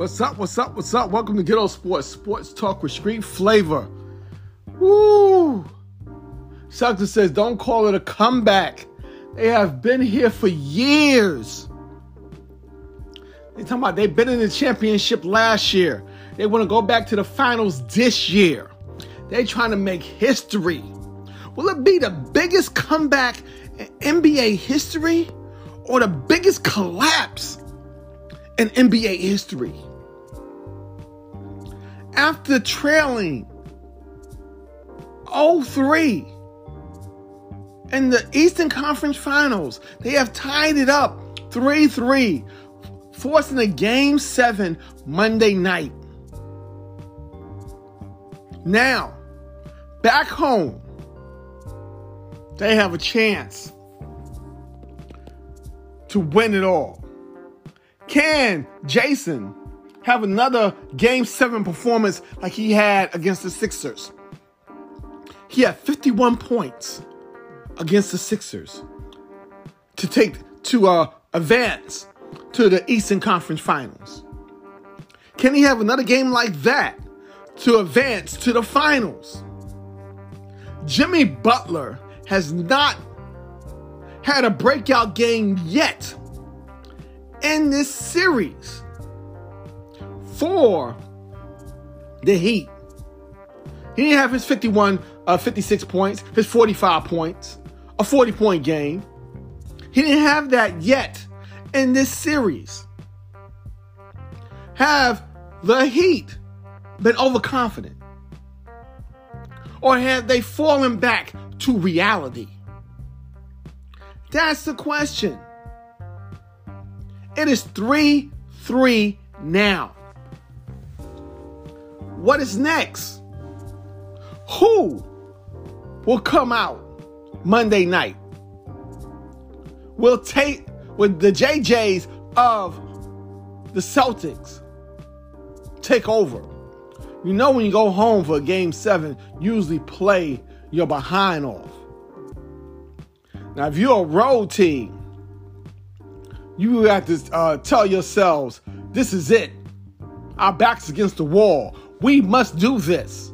What's up? What's up? What's up? Welcome to Ghetto Sports, sports talk with street flavor. Woo! Celtics says, don't call it a comeback. They have been here for years. They talking about they've been in the championship last year. They want to go back to the finals this year. They trying to make history. Will it be the biggest comeback in NBA history or the biggest collapse in NBA history? After trailing 0-3 in the Eastern Conference Finals, they have tied it up 3-3, forcing a game 7 Monday night. Now, back home, they have a chance to win it all. Can Jayson have another game seven performance like he had against the Sixers? He had 51 points against the Sixers to take to uh, advance to the Eastern Conference Finals. Can he have another game like that to advance to the finals? Jimmy Butler has not had a breakout game yet in this series for the Heat. He didn't have his 51, uh, 56 points, his 45 points, a 40 point game. He didn't have that yet in this series. Have the Heat been overconfident? Or have they fallen back to reality? That's the question. It is 3 3 now. What is next? Who will come out Monday night? Will take with the JJs of the Celtics take over. You know when you go home for a game seven, usually play your behind off. Now, if you're a road team, you have to uh, tell yourselves, this is it. Our back's against the wall. We must do this.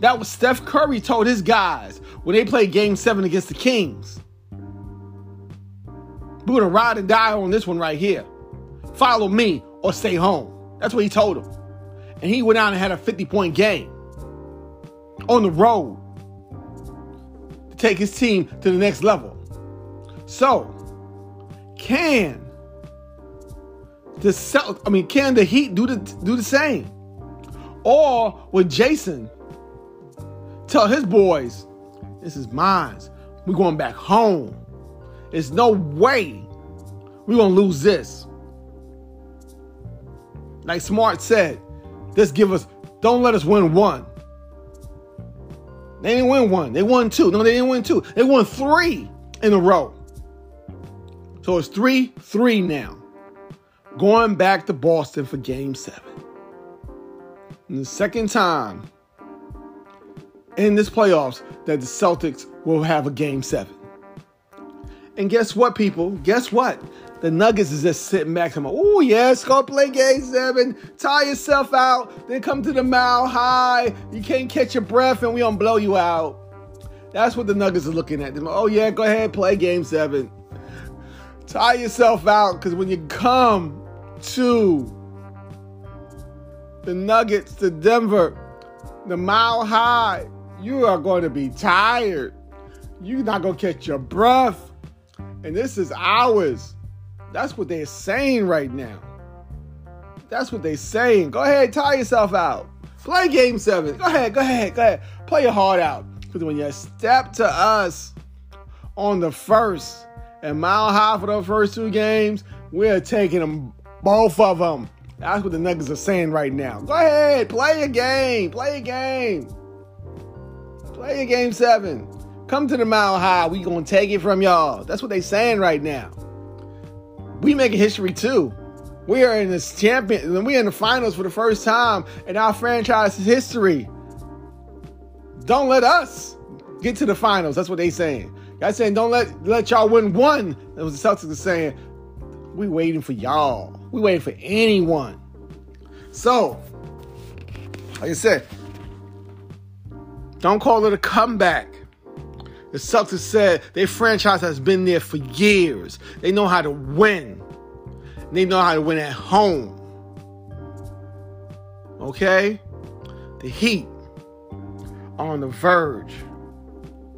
That was Steph Curry told his guys when they played game seven against the Kings. We're gonna ride and die on this one right here. Follow me or stay home. That's what he told them. And he went out and had a 50 point game on the road to take his team to the next level. So, can the Celt- I mean, can the Heat do the do the same? Or would Jayson tell his boys, this is mine. We're going back home. There's no way we're gonna lose this. Like Smart said, just give us, don't let us win one. They didn't win one. They won two. No, they didn't win two. They won three in a row. So it's 3 3 now. Going back to Boston for game seven. The second time in this playoffs that the Celtics will have a game seven. And guess what, people? Guess what? The Nuggets is just sitting back and oh yes, go play game seven, tie yourself out, then come to the mile high. You can't catch your breath and we don't blow you out. That's what the Nuggets are looking at. Them, oh yeah, go ahead, play game seven. Tie yourself out, because when you come to the Nuggets, to Denver, the mile high, you are going to be tired. You're not going to catch your breath. And this is ours. That's what they're saying right now. That's what they're saying. Go ahead, tie yourself out. Play game seven. Go ahead, go ahead, go ahead. Play your heart out. Because when you step to us on the first and mile high for the first two games, we're taking them, both of them. That's what the Nuggets are saying right now. Go ahead, play a game. Play a game. Play a game seven. Come to the mile high. We gonna take it from y'all. That's what they saying right now. We making history too. We are in this champion. We are in the finals for the first time in our franchise's history. Don't let us get to the finals. That's what they saying. Y'all saying don't let let y'all win one. That was the Celtics saying. We waiting for y'all. We waiting for anyone. So, like I said, don't call it a comeback. The Celtics said their franchise has been there for years. They know how to win. They know how to win at home. Okay? The Heat are on the verge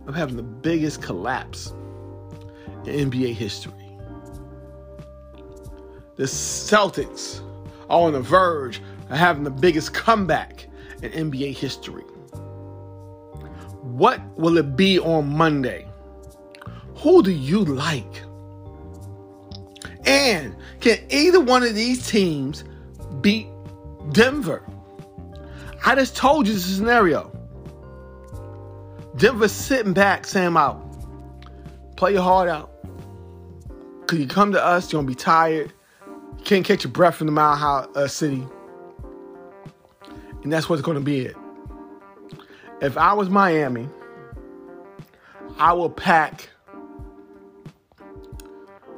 of having the biggest collapse in NBA history. The Celtics are on the verge of having the biggest comeback in NBA history. What will it be on Monday? Who do you like? And can either one of these teams beat Denver? I just told you the scenario. Denver sitting back saying out, play your heart out. Cause you come to us, you're gonna be tired. Can't catch your breath in the Mile High uh, City. And that's what's gonna be it. If I was Miami, I will pack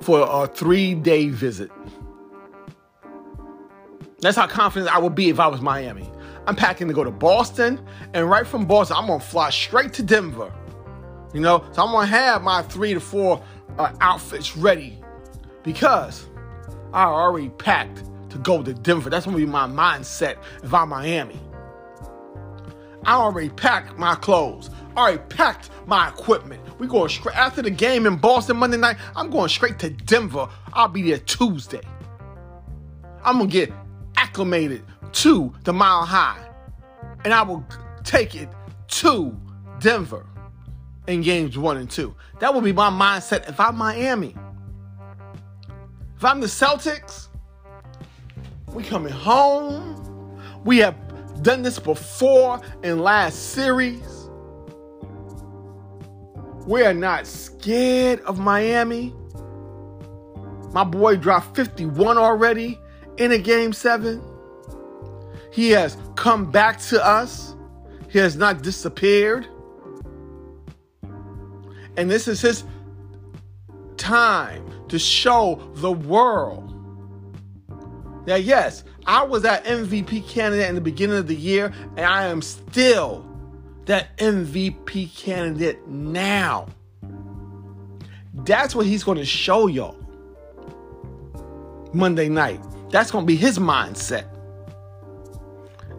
for a three day visit. That's how confident I would be if I was Miami. I'm packing to go to Boston, and right from Boston, I'm gonna fly straight to Denver. You know, so I'm gonna have my three to four uh, outfits ready because I already packed to go to Denver. That's gonna be my mindset if I'm Miami. I already packed my clothes. I already packed my equipment. We going straight after the game in Boston Monday night. I'm going straight to Denver. I'll be there Tuesday. I'm gonna get acclimated to the mile high, and I will take it to Denver in games one and two. That would be my mindset if I'm Miami. If I'm the Celtics, we coming home. We have done this before in last series. We are not scared of Miami. My boy dropped 51 already in a game seven. He has come back to us. He has not disappeared. And this is his time to show the world Now, yes, I was that MVP candidate in the beginning of the year, and I am still that MVP candidate now. That's what he's going to show y'all Monday night. That's going to be his mindset.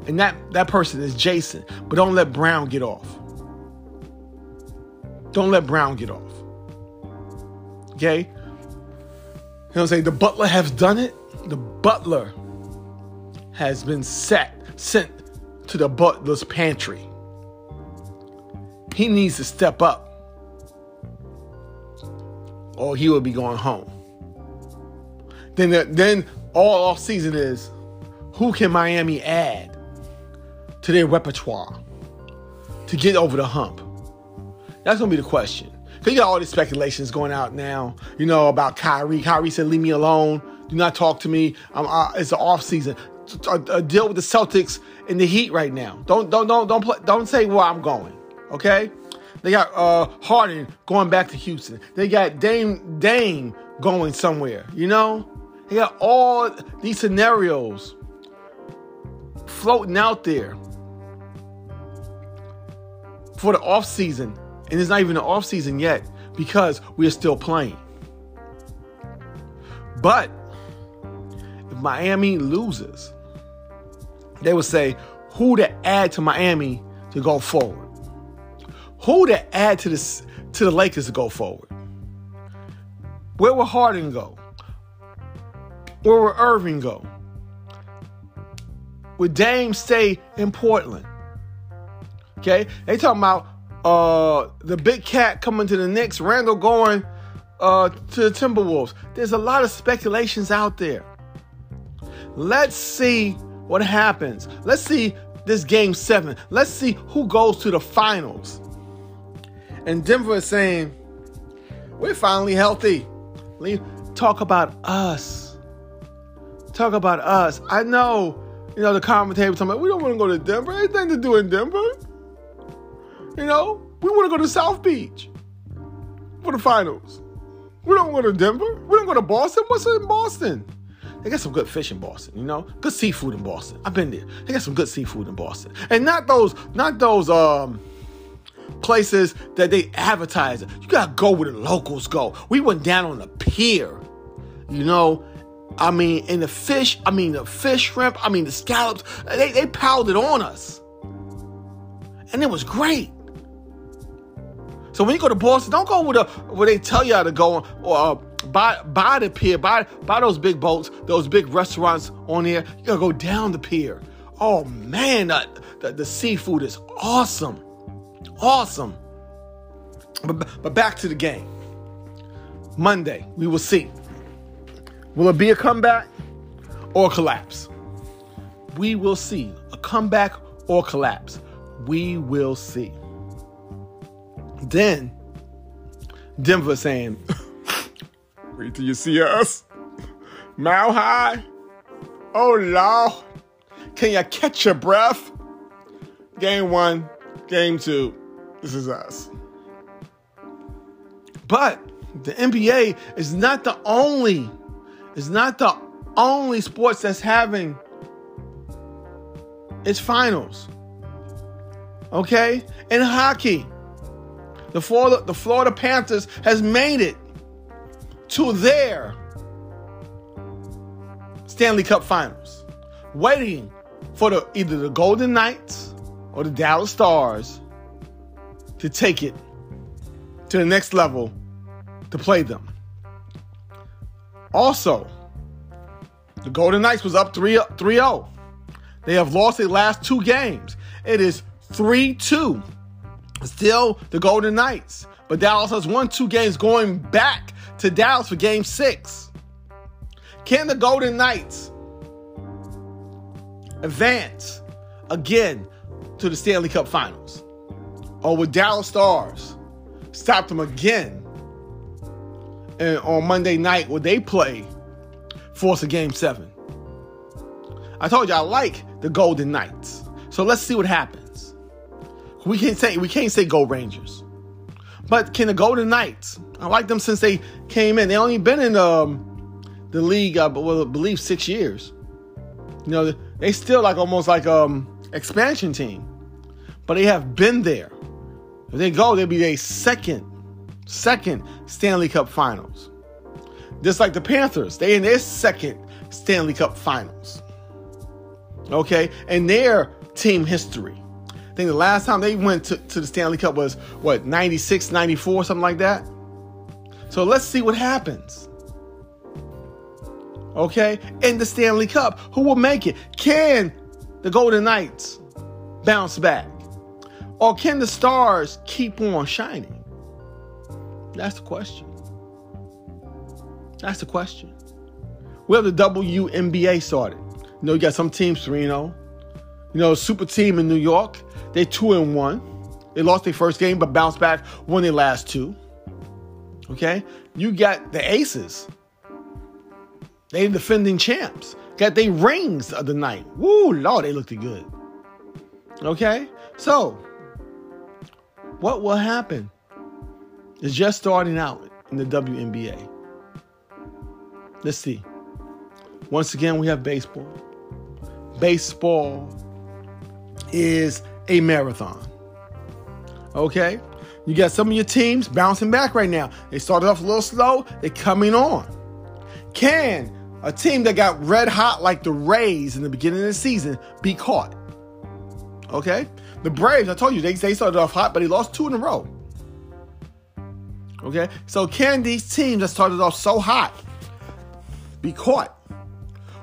And that, that person is Jayson. But don't let Brown get off. Don't let Brown get off. You know what I'm saying? The butler has done it. The butler has been set, sent to the butler's pantry. He needs to step up. Or he will be going home. Then, then all off season is who can Miami add to their repertoire to get over the hump? That's gonna be the question. Cause you got all these speculations going out now, you know, about Kyrie. Kyrie said, "Leave me alone. Do not talk to me. Uh, it's the off season. Uh, uh, deal with the Celtics and the Heat right now. Don't don't don't don't play, don't say where I'm going. Okay." They got uh, Harden going back to Houston. They got Dame Dame going somewhere. You know, they got all these scenarios floating out there for the off season, and it's not even the off season yet because we are still playing. But if Miami loses, they would say who to add to Miami to go forward. Who to add to the to the Lakers to go forward? Where will Harden go? Where will Irving go? Would Dame stay in Portland? Okay, they talking about uh the big cat coming to the Knicks, Randle going uh to the Timberwolves. There's a lot of speculations out there. Let's see what happens. Let's see this game seven. Let's see who goes to the finals. And Denver is saying, we're finally healthy. Talk about us. Talk about us. I know, you know, the commentators talking about, we don't want to go to Denver. Anything to do in Denver. You know, we want to go to South Beach for the finals. We don't go to Denver. We don't go to Boston. What's in Boston? They got some good fish in Boston, you know? Good seafood in Boston. I've been there. They got some good seafood in Boston. And not those, not those um places that they advertise. You gotta go where the locals go. We went down on the pier, you know. I mean, and the fish, I mean the fish shrimp, I mean the scallops, they, they piled it on us. And it was great. So when you go to Boston, don't go where, the, where they tell you how to go or uh, buy buy the pier, buy buy those big boats, those big restaurants on there. You gotta go down the pier. Oh man, the, the, the seafood is awesome, awesome. But, but back to the game. Monday, we will see. Will it be a comeback or a collapse? We will see. A comeback or collapse. We will see. Then Denver saying, Wait till you see us. Mile high. Oh Lord. Can you catch your breath? Game one, game two. This is us. But the NBA is not the only, is not the only sports that's having its finals. Okay? In hockey, the Florida, the Florida Panthers has made it to their Stanley Cup Finals, waiting for the either the Golden Knights or the Dallas Stars to take it to the next level to play them. Also, the Golden Knights was up 3 0. They have lost their last two games. It is 3 2 Still the Golden Knights. But Dallas has won two games going back to Dallas for game six. Can the Golden Knights advance again to the Stanley Cup Finals? Or will Dallas Stars stop them again and on Monday night where they play force a game seven? I told you I like the Golden Knights. So let's see what happens. We can't say we can't say Go Rangers, but can the Golden Knights? I like them since they came in. They only been in um, the league, I believe six years. You know, they still like almost like um expansion team, but they have been there. If they go, they'll be a second, second Stanley Cup Finals. Just like the Panthers, they in their second Stanley Cup Finals. Okay, and their team history. I think the last time they went to, to the Stanley Cup was what 96, 94, something like that. So let's see what happens. Okay, in the Stanley Cup, who will make it? Can the Golden Knights bounce back? Or can the stars keep on shining? That's the question. That's the question. We have the WNBA started. You know, you got some teams 3 0. You know, super team in New York. They two and one. They lost their first game, but bounced back, won their last two. Okay? You got the aces. They defending champs. Got their rings of the night. Woo, Lord, they looked good. Okay? So, what will happen? It's just starting out in the WNBA. Let's see. Once again, we have baseball. Baseball is a marathon. Okay? You got some of your teams bouncing back right now. They started off a little slow, they're coming on. Can a team that got red hot like the Rays in the beginning of the season be caught? Okay? The Braves, I told you, they, they started off hot, but they lost two in a row. Okay? So can these teams that started off so hot be caught?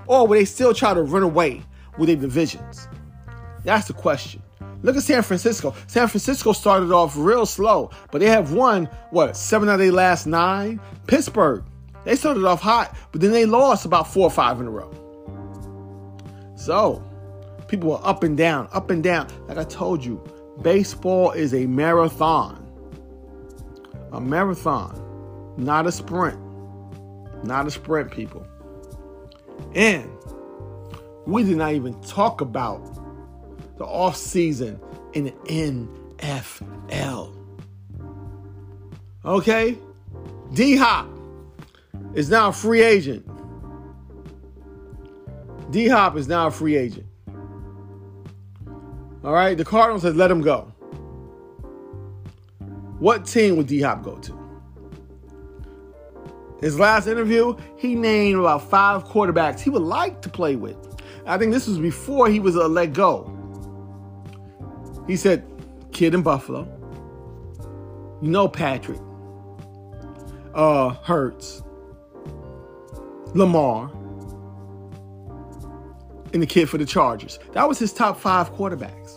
Or will they still try to run away with their divisions? That's the question. Look at San Francisco. San Francisco started off real slow, but they have won, what, seven out of their last nine? Pittsburgh, they started off hot, but then they lost about four or five in a row. So, people are up and down, up and down. Like I told you, baseball is a marathon. A marathon, not a sprint. Not a sprint, people. And we did not even talk about the off season in the NFL. Okay? D Hop, is now a free agent. D Hop is now a free agent. All right, the Cardinals has let him go. What team would D Hop go to? His last interview, he named about five quarterbacks he would like to play with. I think this was before he was a let go. He said, kid in Buffalo. You know Patrick. Uh Hurts. Lamar. And the kid for the Chargers. That was his top five quarterbacks.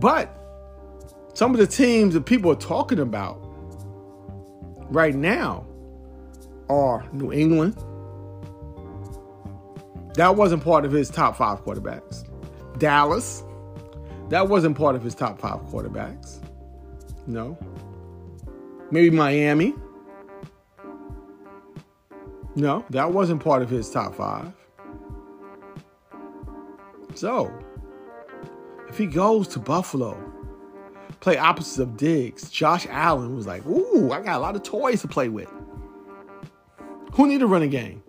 But some of the teams that people are talking about right now are New England. That wasn't part of his top five quarterbacks. Dallas. That wasn't part of his top five quarterbacks. No. Maybe Miami. No, that wasn't part of his top five. So, if he goes to Buffalo, play opposite of Diggs, Josh Allen was like, ooh, I got a lot of toys to play with. Who need to run a game?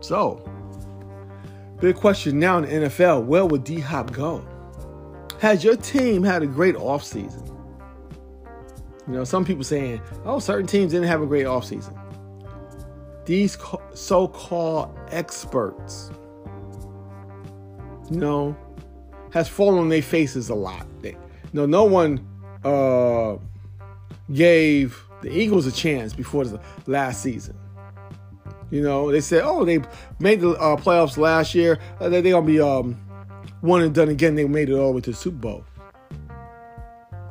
So, big question now in the NFL, where would D Hop go? Has your team had a great offseason? You know, some people saying, oh, certain teams didn't have a great offseason. These so called experts, you know, has fallen on their faces a lot. They, you know, no one uh, gave the Eagles a chance before the last season. You know, they said, oh, they made the uh, playoffs last year. Uh, they're going to be um, one and done again. They made it all the way to the Super Bowl.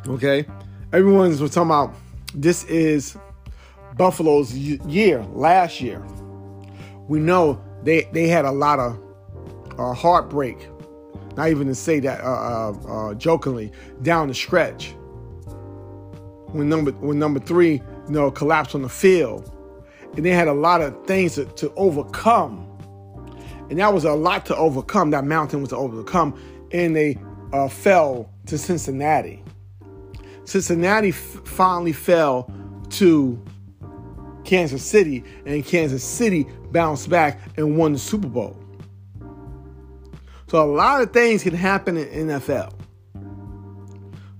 Okay? Everyone's talking about this is Buffalo's year, last year. We know they, they had a lot of uh, heartbreak not even to say that uh, uh, uh, jokingly, down the stretch. When number when number three, you know, collapsed on the field, and they had a lot of things to, to overcome, and that was a lot to overcome. That mountain was to overcome, and they uh, fell to Cincinnati. Cincinnati f- finally fell to Kansas City, and Kansas City bounced back and won the Super Bowl. So a lot of things can happen in NFL.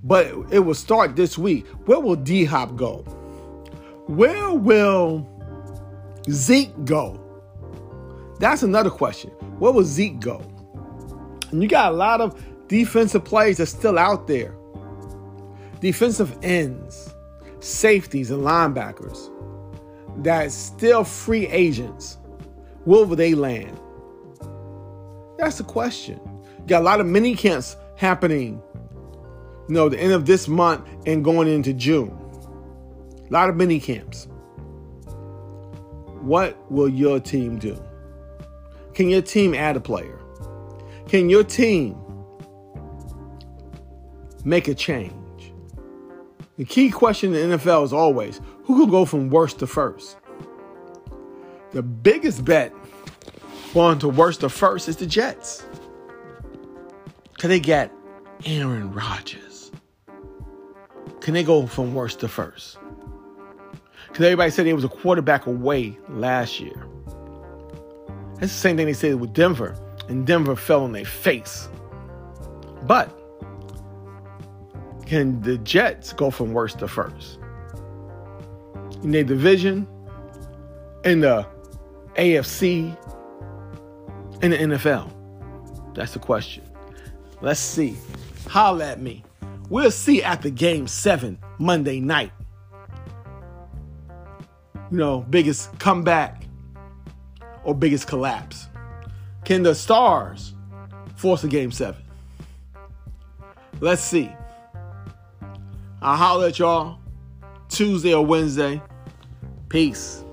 But it will start this week. Where will D Hop go? Where will Zeke go? That's another question. Where will Zeke go? And you got a lot of defensive players that's still out there. Defensive ends, safeties, and linebackers that's still free agents. Where will they land? That's the question. You got a lot of mini camps happening, you know, the end of this month and going into June. A lot of mini camps. What will your team do? Can your team add a player? Can your team make a change? The key question in the NFL is always who will go from worst to first? The biggest bet going to worst to first is the Jets. Can they get Aaron Rodgers? Can they go from worst to first? Because everybody said he was a quarterback away last year. That's the same thing they said with Denver, and Denver fell on their face. But can the Jets go from worst to first? In their division, in the AFC, in the NFL? That's the question. Let's see. Holla at me. We'll see after game seven, Monday night. You know, biggest comeback or biggest collapse. Can the stars force a game seven? Let's see. I'll holler at y'all Tuesday or Wednesday. Peace.